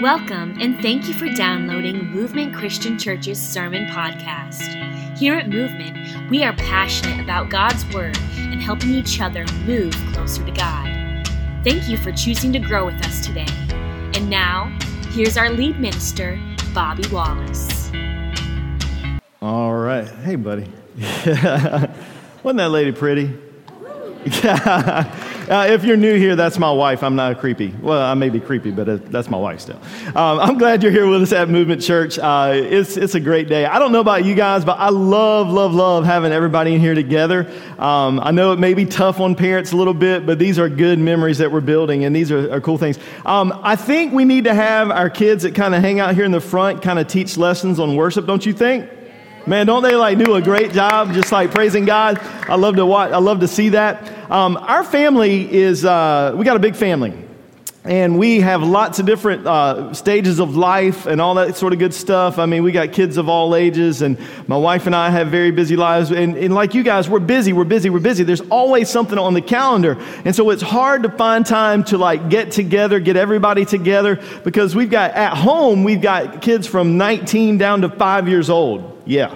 Welcome and thank you for downloading Movement Christian Church's Sermon Podcast. Here at Movement, we are passionate about God's Word and helping each other move closer to God. Thank you for choosing to grow with us today. And now, here's our lead minister, Bobby Wallace. All right. Hey, buddy. Wasn't that lady pretty? uh, if you're new here, that's my wife. I'm not creepy. Well, I may be creepy, but uh, that's my wife still. Um, I'm glad you're here with us at Movement Church. Uh, it's, it's a great day. I don't know about you guys, but I love, love, love having everybody in here together. Um, I know it may be tough on parents a little bit, but these are good memories that we're building, and these are, are cool things. Um, I think we need to have our kids that kind of hang out here in the front kind of teach lessons on worship, don't you think? Man, don't they like do a great job just like praising God? I love to watch, I love to see that. Um, our family is, uh, we got a big family. And we have lots of different uh, stages of life and all that sort of good stuff. I mean, we got kids of all ages, and my wife and I have very busy lives. And, and like you guys, we're busy, we're busy, we're busy. There's always something on the calendar. And so it's hard to find time to like get together, get everybody together, because we've got at home, we've got kids from 19 down to five years old. Yeah.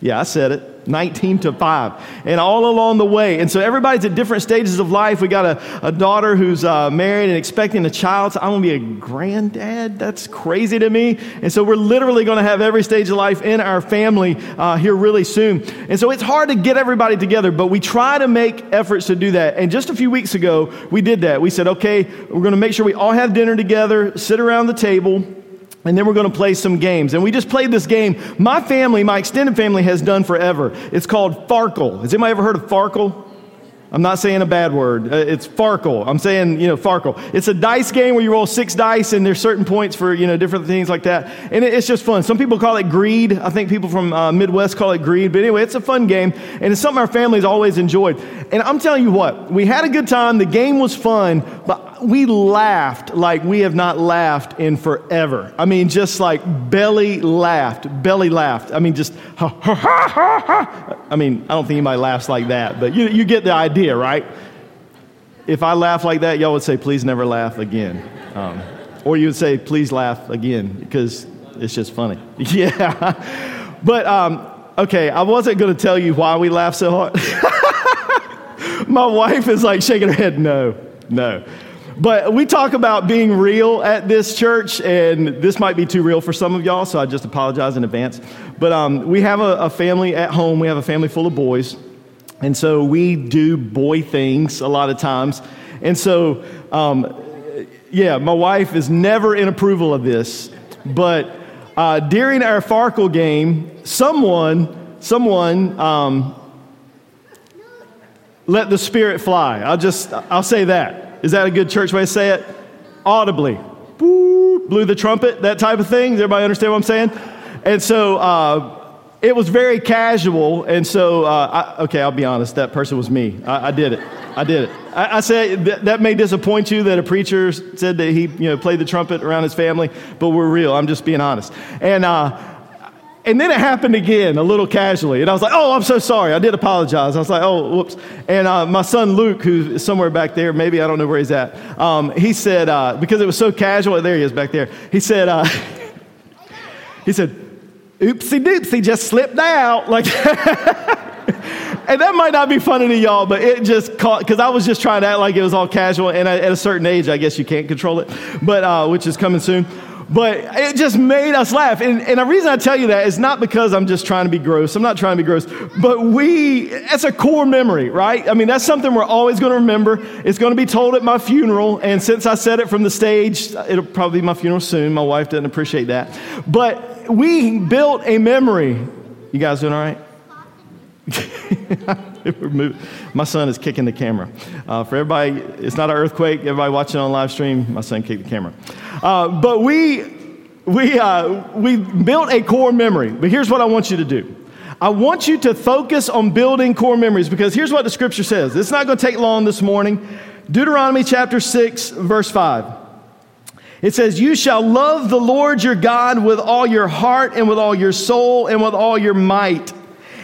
Yeah, I said it. 19 to 5 and all along the way. And so everybody's at different stages of life. We got a, a daughter who's uh, married and expecting a child. So i'm going to be a granddad? That's crazy to me. And so we're literally going to have every stage of life in our family uh, here really soon. And so it's hard to get everybody together but we try to make efforts to do that. And just a few weeks ago we did that. We said okay we're going to make sure we all have dinner together sit around the table and then we're going to play some games. And we just played this game my family, my extended family, has done forever. It's called Farkle. Has anybody ever heard of Farkle? I'm not saying a bad word. Uh, it's Farkle. I'm saying, you know, Farkle. It's a dice game where you roll six dice and there's certain points for, you know, different things like that. And it's just fun. Some people call it greed. I think people from uh, Midwest call it greed. But anyway, it's a fun game and it's something our family's always enjoyed. And I'm telling you what, we had a good time. The game was fun, but we laughed like we have not laughed in forever. I mean, just like belly laughed, belly laughed. I mean, just ha ha ha ha. ha. I mean, I don't think anybody laughs like that, but you, you get the idea, right? If I laugh like that, y'all would say, please never laugh again. Um, or you would say, please laugh again, because it's just funny. Yeah. But, um, okay, I wasn't going to tell you why we laugh so hard. My wife is like shaking her head, no, no. But we talk about being real at this church, and this might be too real for some of y'all, so I just apologize in advance. But um, we have a, a family at home, we have a family full of boys, and so we do boy things a lot of times. And so, um, yeah, my wife is never in approval of this, but uh, during our Farkle game, someone, someone, um, let the spirit fly. I'll just, I'll say that. Is that a good church way to say it? Audibly. blew the trumpet, that type of thing. Does everybody understand what I'm saying? And so uh, it was very casual. And so, uh, I, okay, I'll be honest, that person was me. I, I did it. I did it. I, I said that, that may disappoint you that a preacher said that he you know, played the trumpet around his family, but we're real. I'm just being honest. And, uh, and then it happened again, a little casually. And I was like, oh, I'm so sorry. I did apologize. I was like, oh, whoops. And uh, my son Luke, who's somewhere back there, maybe I don't know where he's at, um, he said, uh, because it was so casual, there he is back there. He said, uh, he said, oopsie doopsie, just slipped out. Like, and that might not be funny to y'all, but it just caught, because I was just trying to act like it was all casual. And at a certain age, I guess you can't control it, but uh, which is coming soon. But it just made us laugh. And, and the reason I tell you that is not because I'm just trying to be gross. I'm not trying to be gross. But we, that's a core memory, right? I mean, that's something we're always going to remember. It's going to be told at my funeral. And since I said it from the stage, it'll probably be my funeral soon. My wife doesn't appreciate that. But we built a memory. You guys doing all right? my son is kicking the camera. Uh, for everybody, it's not an earthquake. Everybody watching on live stream, my son kicked the camera. Uh, but we, we, uh, we built a core memory. But here's what I want you to do. I want you to focus on building core memories because here's what the scripture says. It's not going to take long this morning. Deuteronomy chapter 6, verse 5. It says, You shall love the Lord your God with all your heart and with all your soul and with all your might.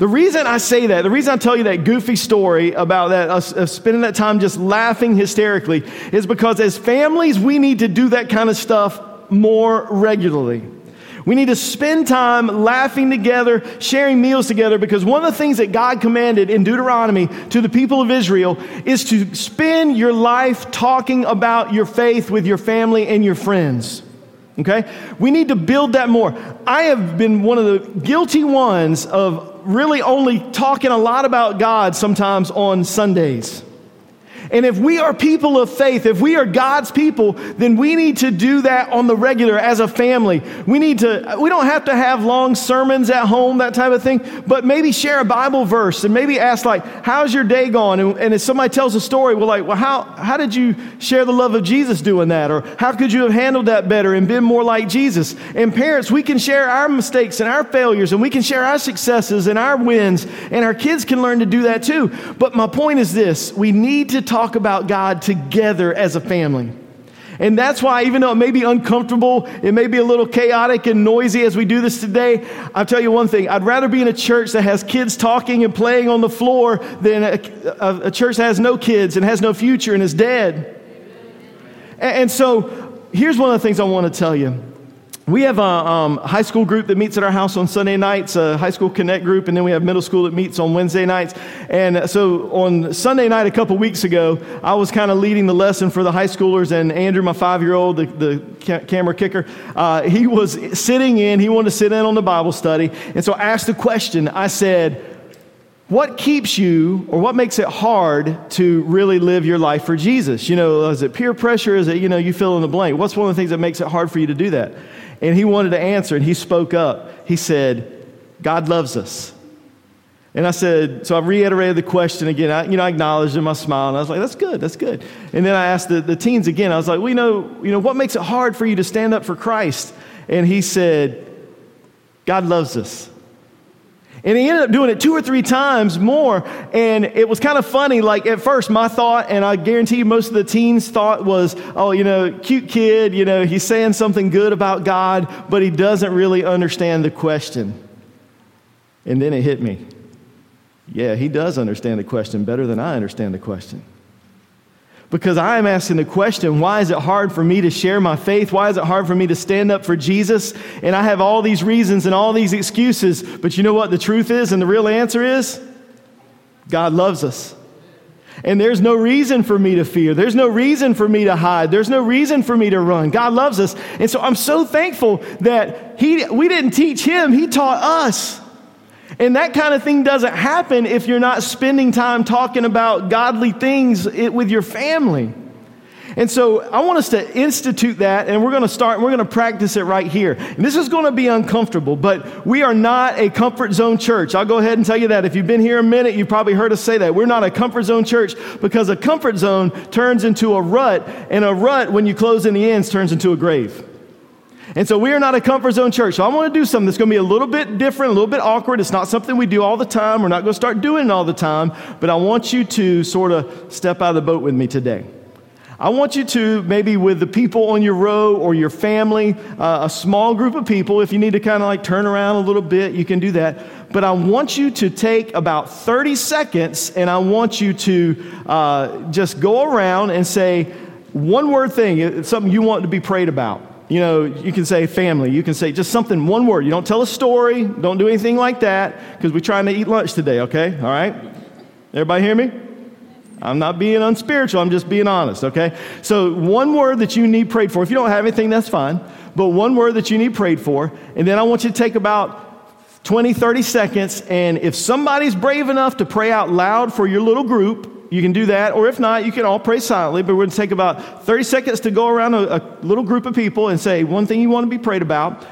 The reason I say that, the reason I tell you that goofy story about that, us, spending that time just laughing hysterically, is because as families, we need to do that kind of stuff more regularly. We need to spend time laughing together, sharing meals together, because one of the things that God commanded in Deuteronomy to the people of Israel is to spend your life talking about your faith with your family and your friends. Okay? We need to build that more. I have been one of the guilty ones of really only talking a lot about God sometimes on Sundays. And if we are people of faith, if we are God's people, then we need to do that on the regular as a family. We need to, we don't have to have long sermons at home, that type of thing, but maybe share a Bible verse and maybe ask, like, how's your day gone? And, and if somebody tells a story, we're like, well, how, how did you share the love of Jesus doing that? Or how could you have handled that better and been more like Jesus? And parents, we can share our mistakes and our failures and we can share our successes and our wins, and our kids can learn to do that too. But my point is this we need to talk talk about God together as a family. And that's why, even though it may be uncomfortable, it may be a little chaotic and noisy as we do this today, I'll tell you one thing. I'd rather be in a church that has kids talking and playing on the floor than a, a, a church that has no kids and has no future and is dead. And, and so, here's one of the things I want to tell you we have a um, high school group that meets at our house on Sunday nights, a high school connect group, and then we have middle school that meets on Wednesday nights. And so on Sunday night a couple weeks ago, I was kind of leading the lesson for the high schoolers, and Andrew, my five year old, the, the ca- camera kicker, uh, he was sitting in, he wanted to sit in on the Bible study. And so I asked the question I said, what keeps you or what makes it hard to really live your life for Jesus? You know, is it peer pressure? Is it, you know, you fill in the blank? What's one of the things that makes it hard for you to do that? And he wanted to answer, and he spoke up. He said, God loves us. And I said, so I reiterated the question again. I, you know, I acknowledged him, I smiled, and I was like, that's good, that's good. And then I asked the, the teens again, I was like, you know, you know, what makes it hard for you to stand up for Christ? And he said, God loves us. And he ended up doing it two or three times more. And it was kind of funny. Like at first, my thought, and I guarantee most of the teens' thought was, oh, you know, cute kid, you know, he's saying something good about God, but he doesn't really understand the question. And then it hit me. Yeah, he does understand the question better than I understand the question because I am asking the question why is it hard for me to share my faith? Why is it hard for me to stand up for Jesus? And I have all these reasons and all these excuses. But you know what the truth is and the real answer is? God loves us. And there's no reason for me to fear. There's no reason for me to hide. There's no reason for me to run. God loves us. And so I'm so thankful that he, we didn't teach him, He taught us. And that kind of thing doesn't happen if you're not spending time talking about godly things with your family. And so I want us to institute that, and we're going to start, and we're going to practice it right here. And this is going to be uncomfortable, but we are not a comfort zone church. I'll go ahead and tell you that. If you've been here a minute, you've probably heard us say that. We're not a comfort zone church because a comfort zone turns into a rut, and a rut, when you close in the ends, turns into a grave. And so we are not a comfort zone church. So I want to do something that's going to be a little bit different, a little bit awkward. It's not something we do all the time. We're not going to start doing it all the time. But I want you to sort of step out of the boat with me today. I want you to, maybe with the people on your row or your family, uh, a small group of people, if you need to kind of like turn around a little bit, you can do that. But I want you to take about 30 seconds and I want you to uh, just go around and say one word thing, something you want to be prayed about you know, you can say family. You can say just something, one word. You don't tell a story. Don't do anything like that because we're trying to eat lunch today, okay? All right? Everybody hear me? I'm not being unspiritual. I'm just being honest, okay? So, one word that you need prayed for. If you don't have anything, that's fine. But one word that you need prayed for. And then I want you to take about 20, 30 seconds. And if somebody's brave enough to pray out loud for your little group, you can do that, or if not, you can all pray silently. But we're going to take about 30 seconds to go around a, a little group of people and say one thing you want to be prayed about.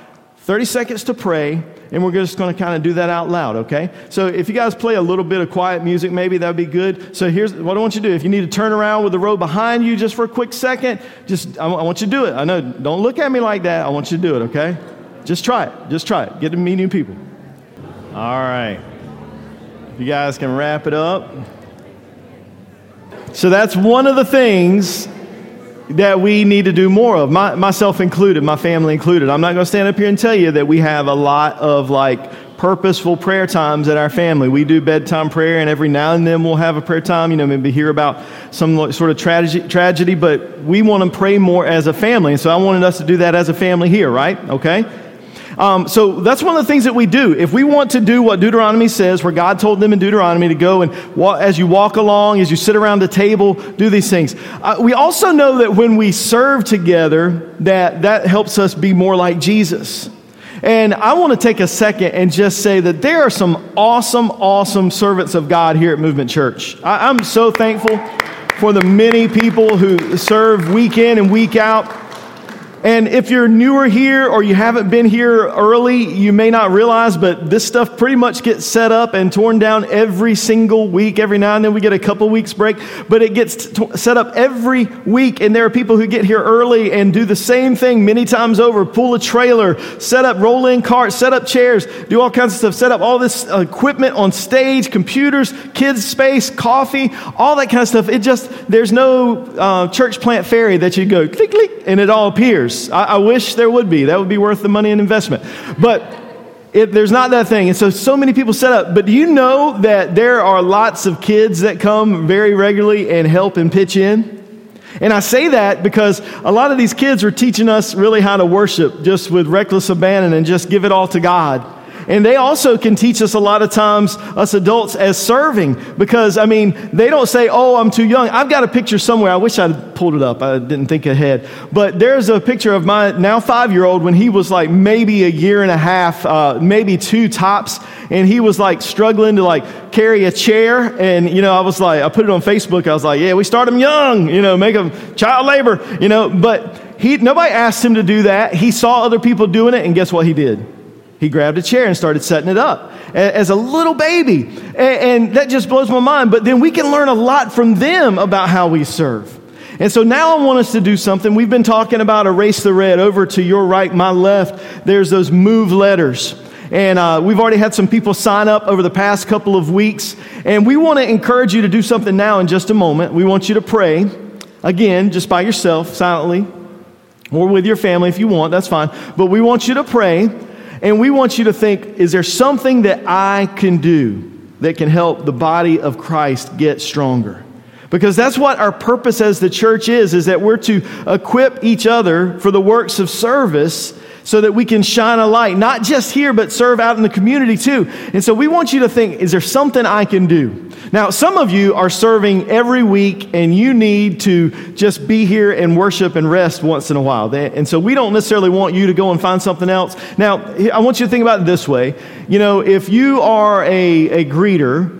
30 seconds to pray, and we're just going to kind of do that out loud, okay? So if you guys play a little bit of quiet music, maybe that would be good. So here's what I want you to do. If you need to turn around with the row behind you just for a quick second, just I, want you to do it. I know, don't look at me like that. I want you to do it, okay? Just try it. Just try it. Get to meet new people. All right. You guys can wrap it up. So that's one of the things that we need to do more of, my, myself included, my family included. I'm not going to stand up here and tell you that we have a lot of like purposeful prayer times at our family. We do bedtime prayer, and every now and then we'll have a prayer time, you know, maybe hear about some sort of tragedy, tragedy but we want to pray more as a family. And so I wanted us to do that as a family here, right? Okay? Um, so that's one of the things that we do. If we want to do what Deuteronomy says, where God told them in Deuteronomy to go and as you walk along, as you sit around the table, do these things. Uh, we also know that when we serve together, that that helps us be more like Jesus. And I want to take a second and just say that there are some awesome, awesome servants of God here at Movement Church. I, I'm so thankful for the many people who serve week in and week out. And if you're newer here or you haven't been here early, you may not realize, but this stuff pretty much gets set up and torn down every single week. Every now and then we get a couple weeks break, but it gets t- set up every week. And there are people who get here early and do the same thing many times over pull a trailer, set up roll in carts, set up chairs, do all kinds of stuff, set up all this equipment on stage, computers, kids' space, coffee, all that kind of stuff. It just, there's no uh, church plant fairy that you go click, click, and it all appears years. I, I wish there would be. That would be worth the money and investment. But it, there's not that thing. And so, so many people set up. But do you know that there are lots of kids that come very regularly and help and pitch in? And I say that because a lot of these kids are teaching us really how to worship just with reckless abandon and just give it all to God. And they also can teach us a lot of times, us adults, as serving, because, I mean, they don't say, oh, I'm too young. I've got a picture somewhere. I wish I'd pulled it up. I didn't think ahead. But there's a picture of my now five year old when he was like maybe a year and a half, uh, maybe two tops. And he was like struggling to like carry a chair. And, you know, I was like, I put it on Facebook. I was like, yeah, we start him young, you know, make him child labor, you know, but he, nobody asked him to do that. He saw other people doing it, and guess what he did? He grabbed a chair and started setting it up as a little baby. And that just blows my mind. But then we can learn a lot from them about how we serve. And so now I want us to do something. We've been talking about erase the red. Over to your right, my left, there's those move letters. And uh, we've already had some people sign up over the past couple of weeks. And we want to encourage you to do something now in just a moment. We want you to pray, again, just by yourself, silently, or with your family if you want, that's fine. But we want you to pray and we want you to think is there something that I can do that can help the body of Christ get stronger? Because that's what our purpose as the church is, is that we're to equip each other for the works of service so that we can shine a light, not just here, but serve out in the community too. And so we want you to think, is there something I can do? Now, some of you are serving every week and you need to just be here and worship and rest once in a while. And so we don't necessarily want you to go and find something else. Now, I want you to think about it this way. You know, if you are a, a greeter,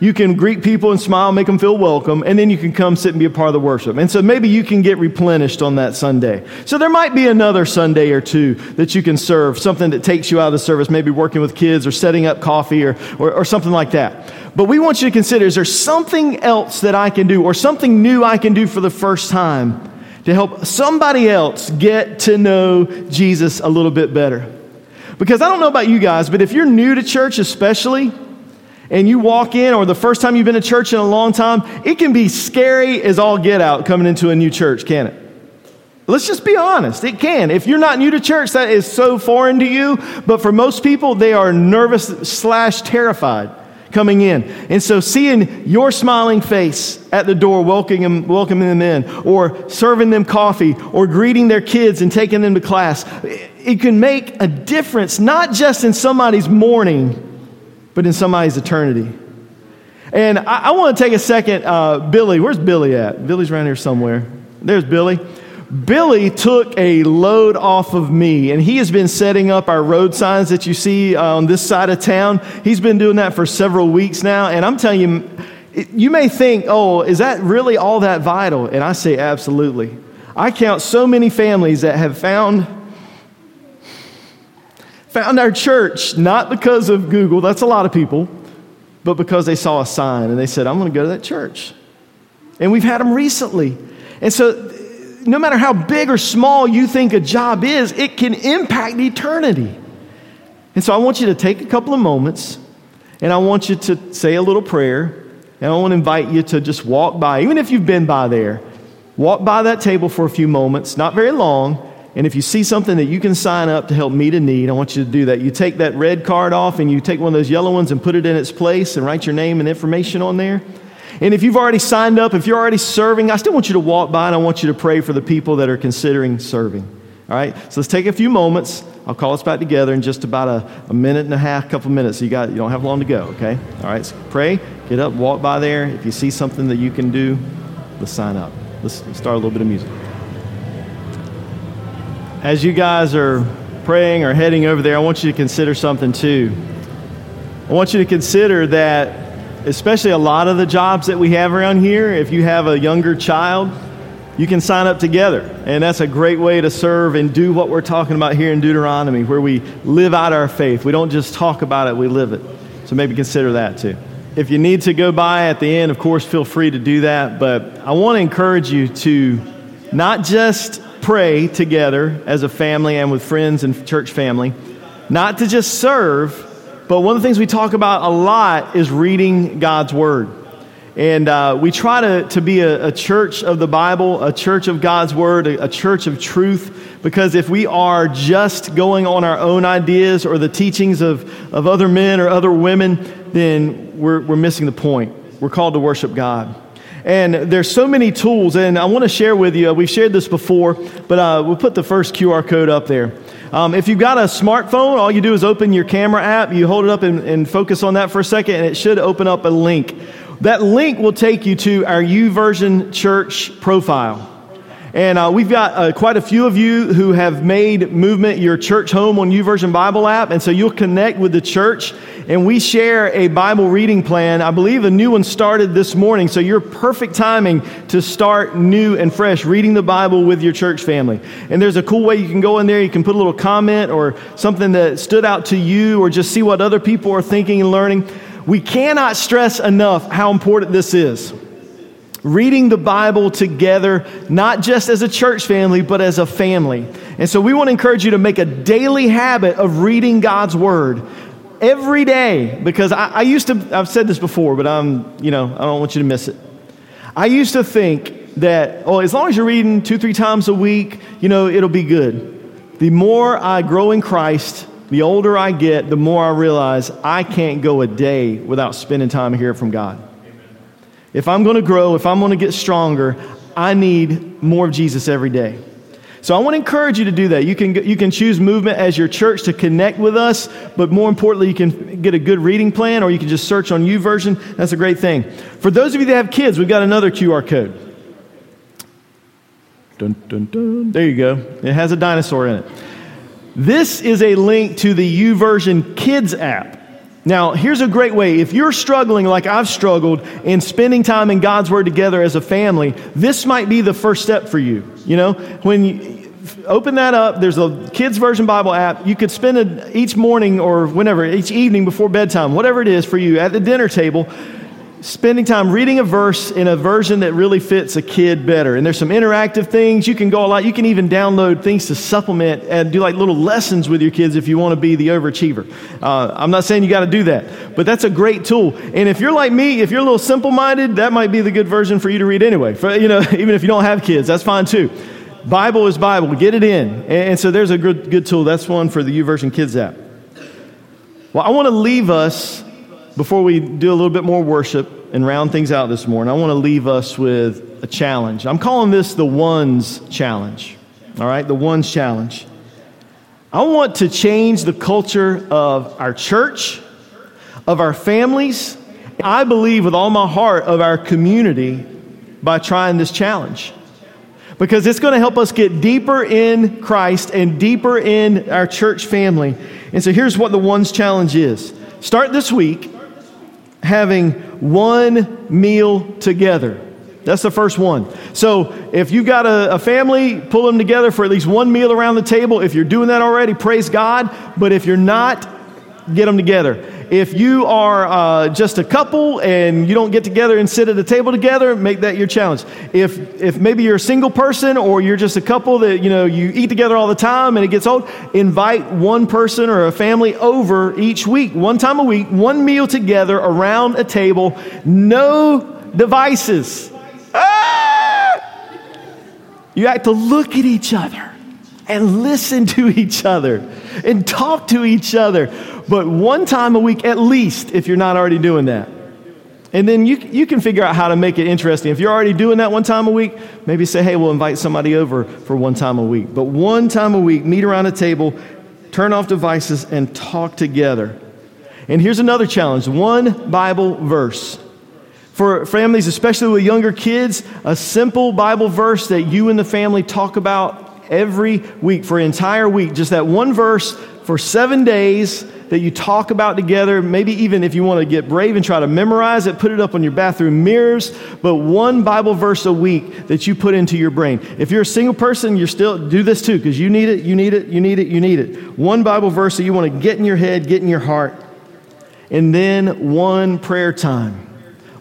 you can greet people and smile, make them feel welcome, and then you can come sit and be a part of the worship. And so maybe you can get replenished on that Sunday. So there might be another Sunday or two that you can serve, something that takes you out of the service, maybe working with kids or setting up coffee or, or, or something like that. But we want you to consider is there something else that I can do or something new I can do for the first time to help somebody else get to know Jesus a little bit better? Because I don't know about you guys, but if you're new to church, especially, and you walk in, or the first time you've been to church in a long time, it can be scary as all get out coming into a new church, can it? Let's just be honest. It can. If you're not new to church, that is so foreign to you. But for most people, they are nervous slash terrified coming in. And so seeing your smiling face at the door, welcoming them, welcoming them in, or serving them coffee, or greeting their kids and taking them to class, it can make a difference, not just in somebody's morning, but in somebody's eternity. And I, I want to take a second. Uh, Billy, where's Billy at? Billy's around here somewhere. There's Billy. Billy took a load off of me, and he has been setting up our road signs that you see uh, on this side of town. He's been doing that for several weeks now, and I'm telling you, you may think, oh, is that really all that vital? And I say, absolutely. I count so many families that have found found our church not because of Google, that's a lot of people, but because they saw a sign and they said, I'm going to go to that church. And we've had them recently. And so, no matter how big or small you think a job is, it can impact eternity. And so, I want you to take a couple of moments and I want you to say a little prayer. And I want to invite you to just walk by, even if you've been by there, walk by that table for a few moments, not very long. And if you see something that you can sign up to help meet a need, I want you to do that. You take that red card off and you take one of those yellow ones and put it in its place and write your name and information on there. And if you've already signed up, if you're already serving, I still want you to walk by and I want you to pray for the people that are considering serving. All right? So let's take a few moments. I'll call us back together in just about a, a minute and a half, couple minutes. So you, got, you don't have long to go, okay? All right, so pray, get up, walk by there. If you see something that you can do, let's sign up. Let's start a little bit of music. As you guys are praying or heading over there, I want you to consider something too. I want you to consider that especially a lot of the jobs that we have around here, if you have a younger child, you can sign up together. And that's a great way to serve and do what we're talking about here in Deuteronomy, where we live out our faith. We don't just talk about it, we live it. So maybe consider that too. If you need to go by at the end, of course, feel free to do that. But I want to encourage you to not just pray together as a family and with friends and church family, not to just serve, but one of the things we talk about a lot is reading God's Word. And uh, we try to, to be a, a, church of the Bible, a church of God's Word, a, a, church of truth, because if we are just going on our own ideas or the teachings of, of other men or other women, then we're, we're missing the point. We're called to worship God. And there's so many tools, and I want to share with you, we've shared this before, but uh, we'll put the first QR code up there. Um, if you've got a smartphone, all you do is open your camera app, you hold it up and, and focus on that for a second, and it should open up a link. That link will take you to our YouVersion Church profile. And uh, we've got uh, quite a few of you who have made Movement your church home on YouVersion Bible app. And so you'll connect with the church. And we share a Bible reading plan. I believe a new one started this morning. So you're perfect timing to start new and fresh reading the Bible with your church family. And there's a cool way you can go in there. You can put a little comment or something that stood out to you or just see what other people are thinking and learning. We cannot stress enough how important this is. Reading the Bible together, not just as a church family, but as a family. And so we want to encourage you to make a daily habit of reading God's Word every day because I, I, used to, I've said this before, but I'm, you know, I don't want you to miss it. I used to think that, oh, as long as you're reading two, three times a week, you know, it'll be good. The more I grow in Christ, the older I get, the more I realize I can't go a day without spending time hearing from God. If I'm going to grow, if I'm going to get stronger, I need more of Jesus every day. So I want to encourage you to do that. You can, you can choose movement as your church to connect with us, but more importantly, you can get a good reading plan or you can just search on YouVersion. That's a great thing. For those of you that have kids, we've got another QR code. Dun, dun, dun. There you go. It has a dinosaur in it. This is a link to the YouVersion Kids app. Now, here's a great way. If you're struggling like I've struggled in spending time in God's Word together as a family, this might be the first step for you. You know, when you open that up, there's a kids version Bible app. You could spend it each morning or whenever, each evening before bedtime, whatever it is for you, at the dinner table, spending time reading a verse in a version that really fits a kid better. And there's some interactive things. You can go a lot. You can even download things to supplement and do like little lessons with your kids if you want to be the overachiever. Uh, I'm not saying you got to do that, but that's a great tool. And if you're like me, if you're a little simple minded, that might be the good version for you to read anyway. For, you know, even if you don't have kids, that's fine too. Bible is Bible. Get it in. And, and so there's a good, good tool. That's one for the YouVersion Kids app. Well, I want to leave us before we do a little bit more worship and round things out this morning, I want to leave us with a challenge. I'm calling this the ones challenge. All right, the ones challenge. I want to change the culture of our church, of our families. I believe with all my heart of our community by trying this challenge. Because it's going to help us get deeper in Christ and deeper in our church family. And so here's what the ones challenge is. Start this week having one meal together. That's the first one. So if you've got a, a, family, pull them together for at least one meal around the table. If you're doing that already, praise God. But if you're not, get them together. If you are uh, just a couple and you don't get together and sit at a table together, make that your challenge. If, if maybe you're a single person or you're just a couple that, you know, you eat together all the time and it gets old, invite one person or a family over each week, one time a week, one meal together around a table, no devices. You have to look at each other and listen to each other and talk to each other. But one time a week at least, if you're not already doing that. And then you, you can figure out how to make it interesting. If you're already doing that one time a week, maybe say, hey, we'll invite somebody over for one time a week. But one time a week, meet around a table, turn off devices, and talk together. And here's another challenge one Bible verse. For families, especially with younger kids, a simple Bible verse that you and the family talk about every week for an entire week. Just that one verse for seven days that you talk about together. Maybe even if you want to get brave and try to memorize it, put it up on your bathroom mirrors. But one Bible verse a week that you put into your brain. If you're a single person, you're still do this too because you need it, you need it, you need it, you need it. One Bible verse that you want to get in your head, get in your heart, and then one prayer time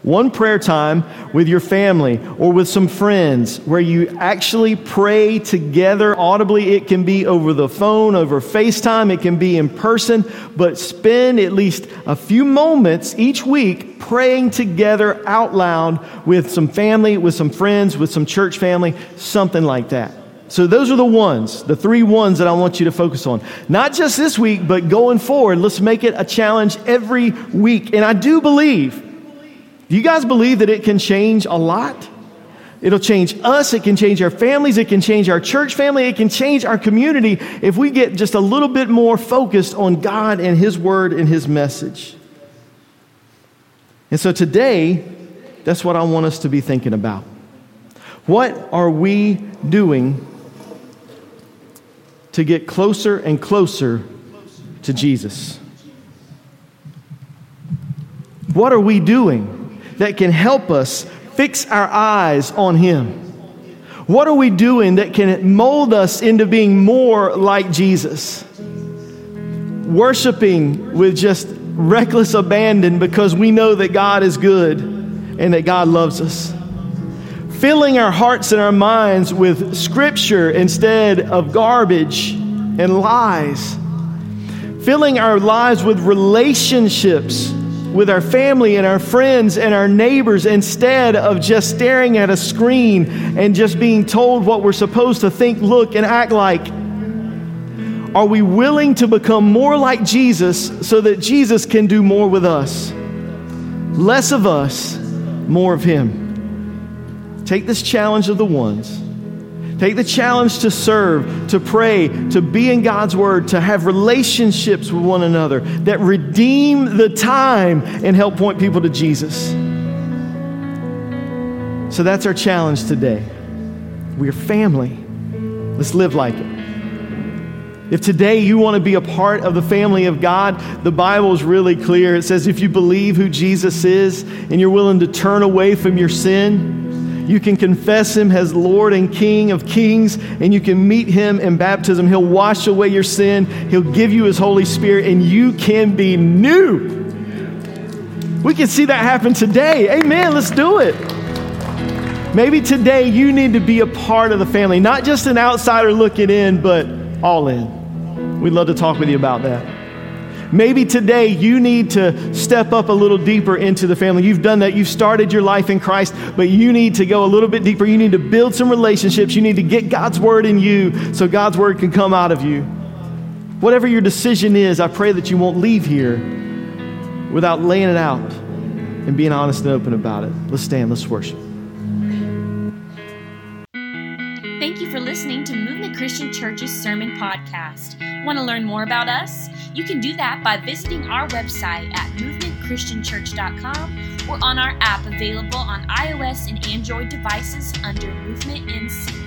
one prayer time with your family or with some friends where you actually pray together audibly. It can be over the phone, over FaceTime, it can be in person, but spend at least a few moments each week praying together out loud with some family, with some friends, with some church family, something like that. So, those are the ones, the three ones that I want you to focus on. Not just this week, but going forward. Let's make it a challenge every week. And I do believe do you guys believe that it can change a lot? It'll change us, it can change our families, it can change our church family, it can change our community if we get just a little bit more focused on God and His Word and His message. And so today, that's what I want us to be thinking about. What are we doing to get closer and closer to Jesus? What are we doing? That can help us fix our eyes on Him? What are we doing that can mold us into being more like Jesus? Worshiping with just reckless abandon because we know that God is good and that God loves us. Filling our hearts and our minds with scripture instead of garbage and lies. Filling our lives with relationships with our family and our friends and our neighbors instead of just staring at a screen and just being told what we're supposed to think, look, and act like? Are we willing to become more like Jesus so that Jesus can do more with us? Less of us, more of Him. Take this challenge of the ones Take the challenge to serve, to pray, to be in God's Word, to have relationships with one another that redeem the time and help point people to Jesus. So that's our challenge today. We're family. Let's live like it. If today you want to be a part of the family of God, the Bible is really clear. It says if you believe who Jesus is and you're willing to turn away from your sin, you can confess Him as Lord and King of kings, and you can meet Him in baptism. He'll wash away your sin, He'll give you His Holy Spirit, and you can be new. We can see that happen today. Amen. Let's do it. Maybe today you need to be a part of the family, not just an outsider looking in, but all in. We'd love to talk with you about that. Maybe today you need to step up a little deeper into the family. You've done that. You've started your life in Christ, but you need to go a little bit deeper. You need to build some relationships. You need to get God's word in you so God's word can come out of you. Whatever your decision is, I pray that you won't leave here without laying it out and being honest and open about it. Let's stand, let's worship. Thank you for listening to Movement Christian Church's Sermon Podcast. Want to learn more about us? You can do that by visiting our website at movementchristianchurch.com or on our app available on iOS and Android devices under Movement NC.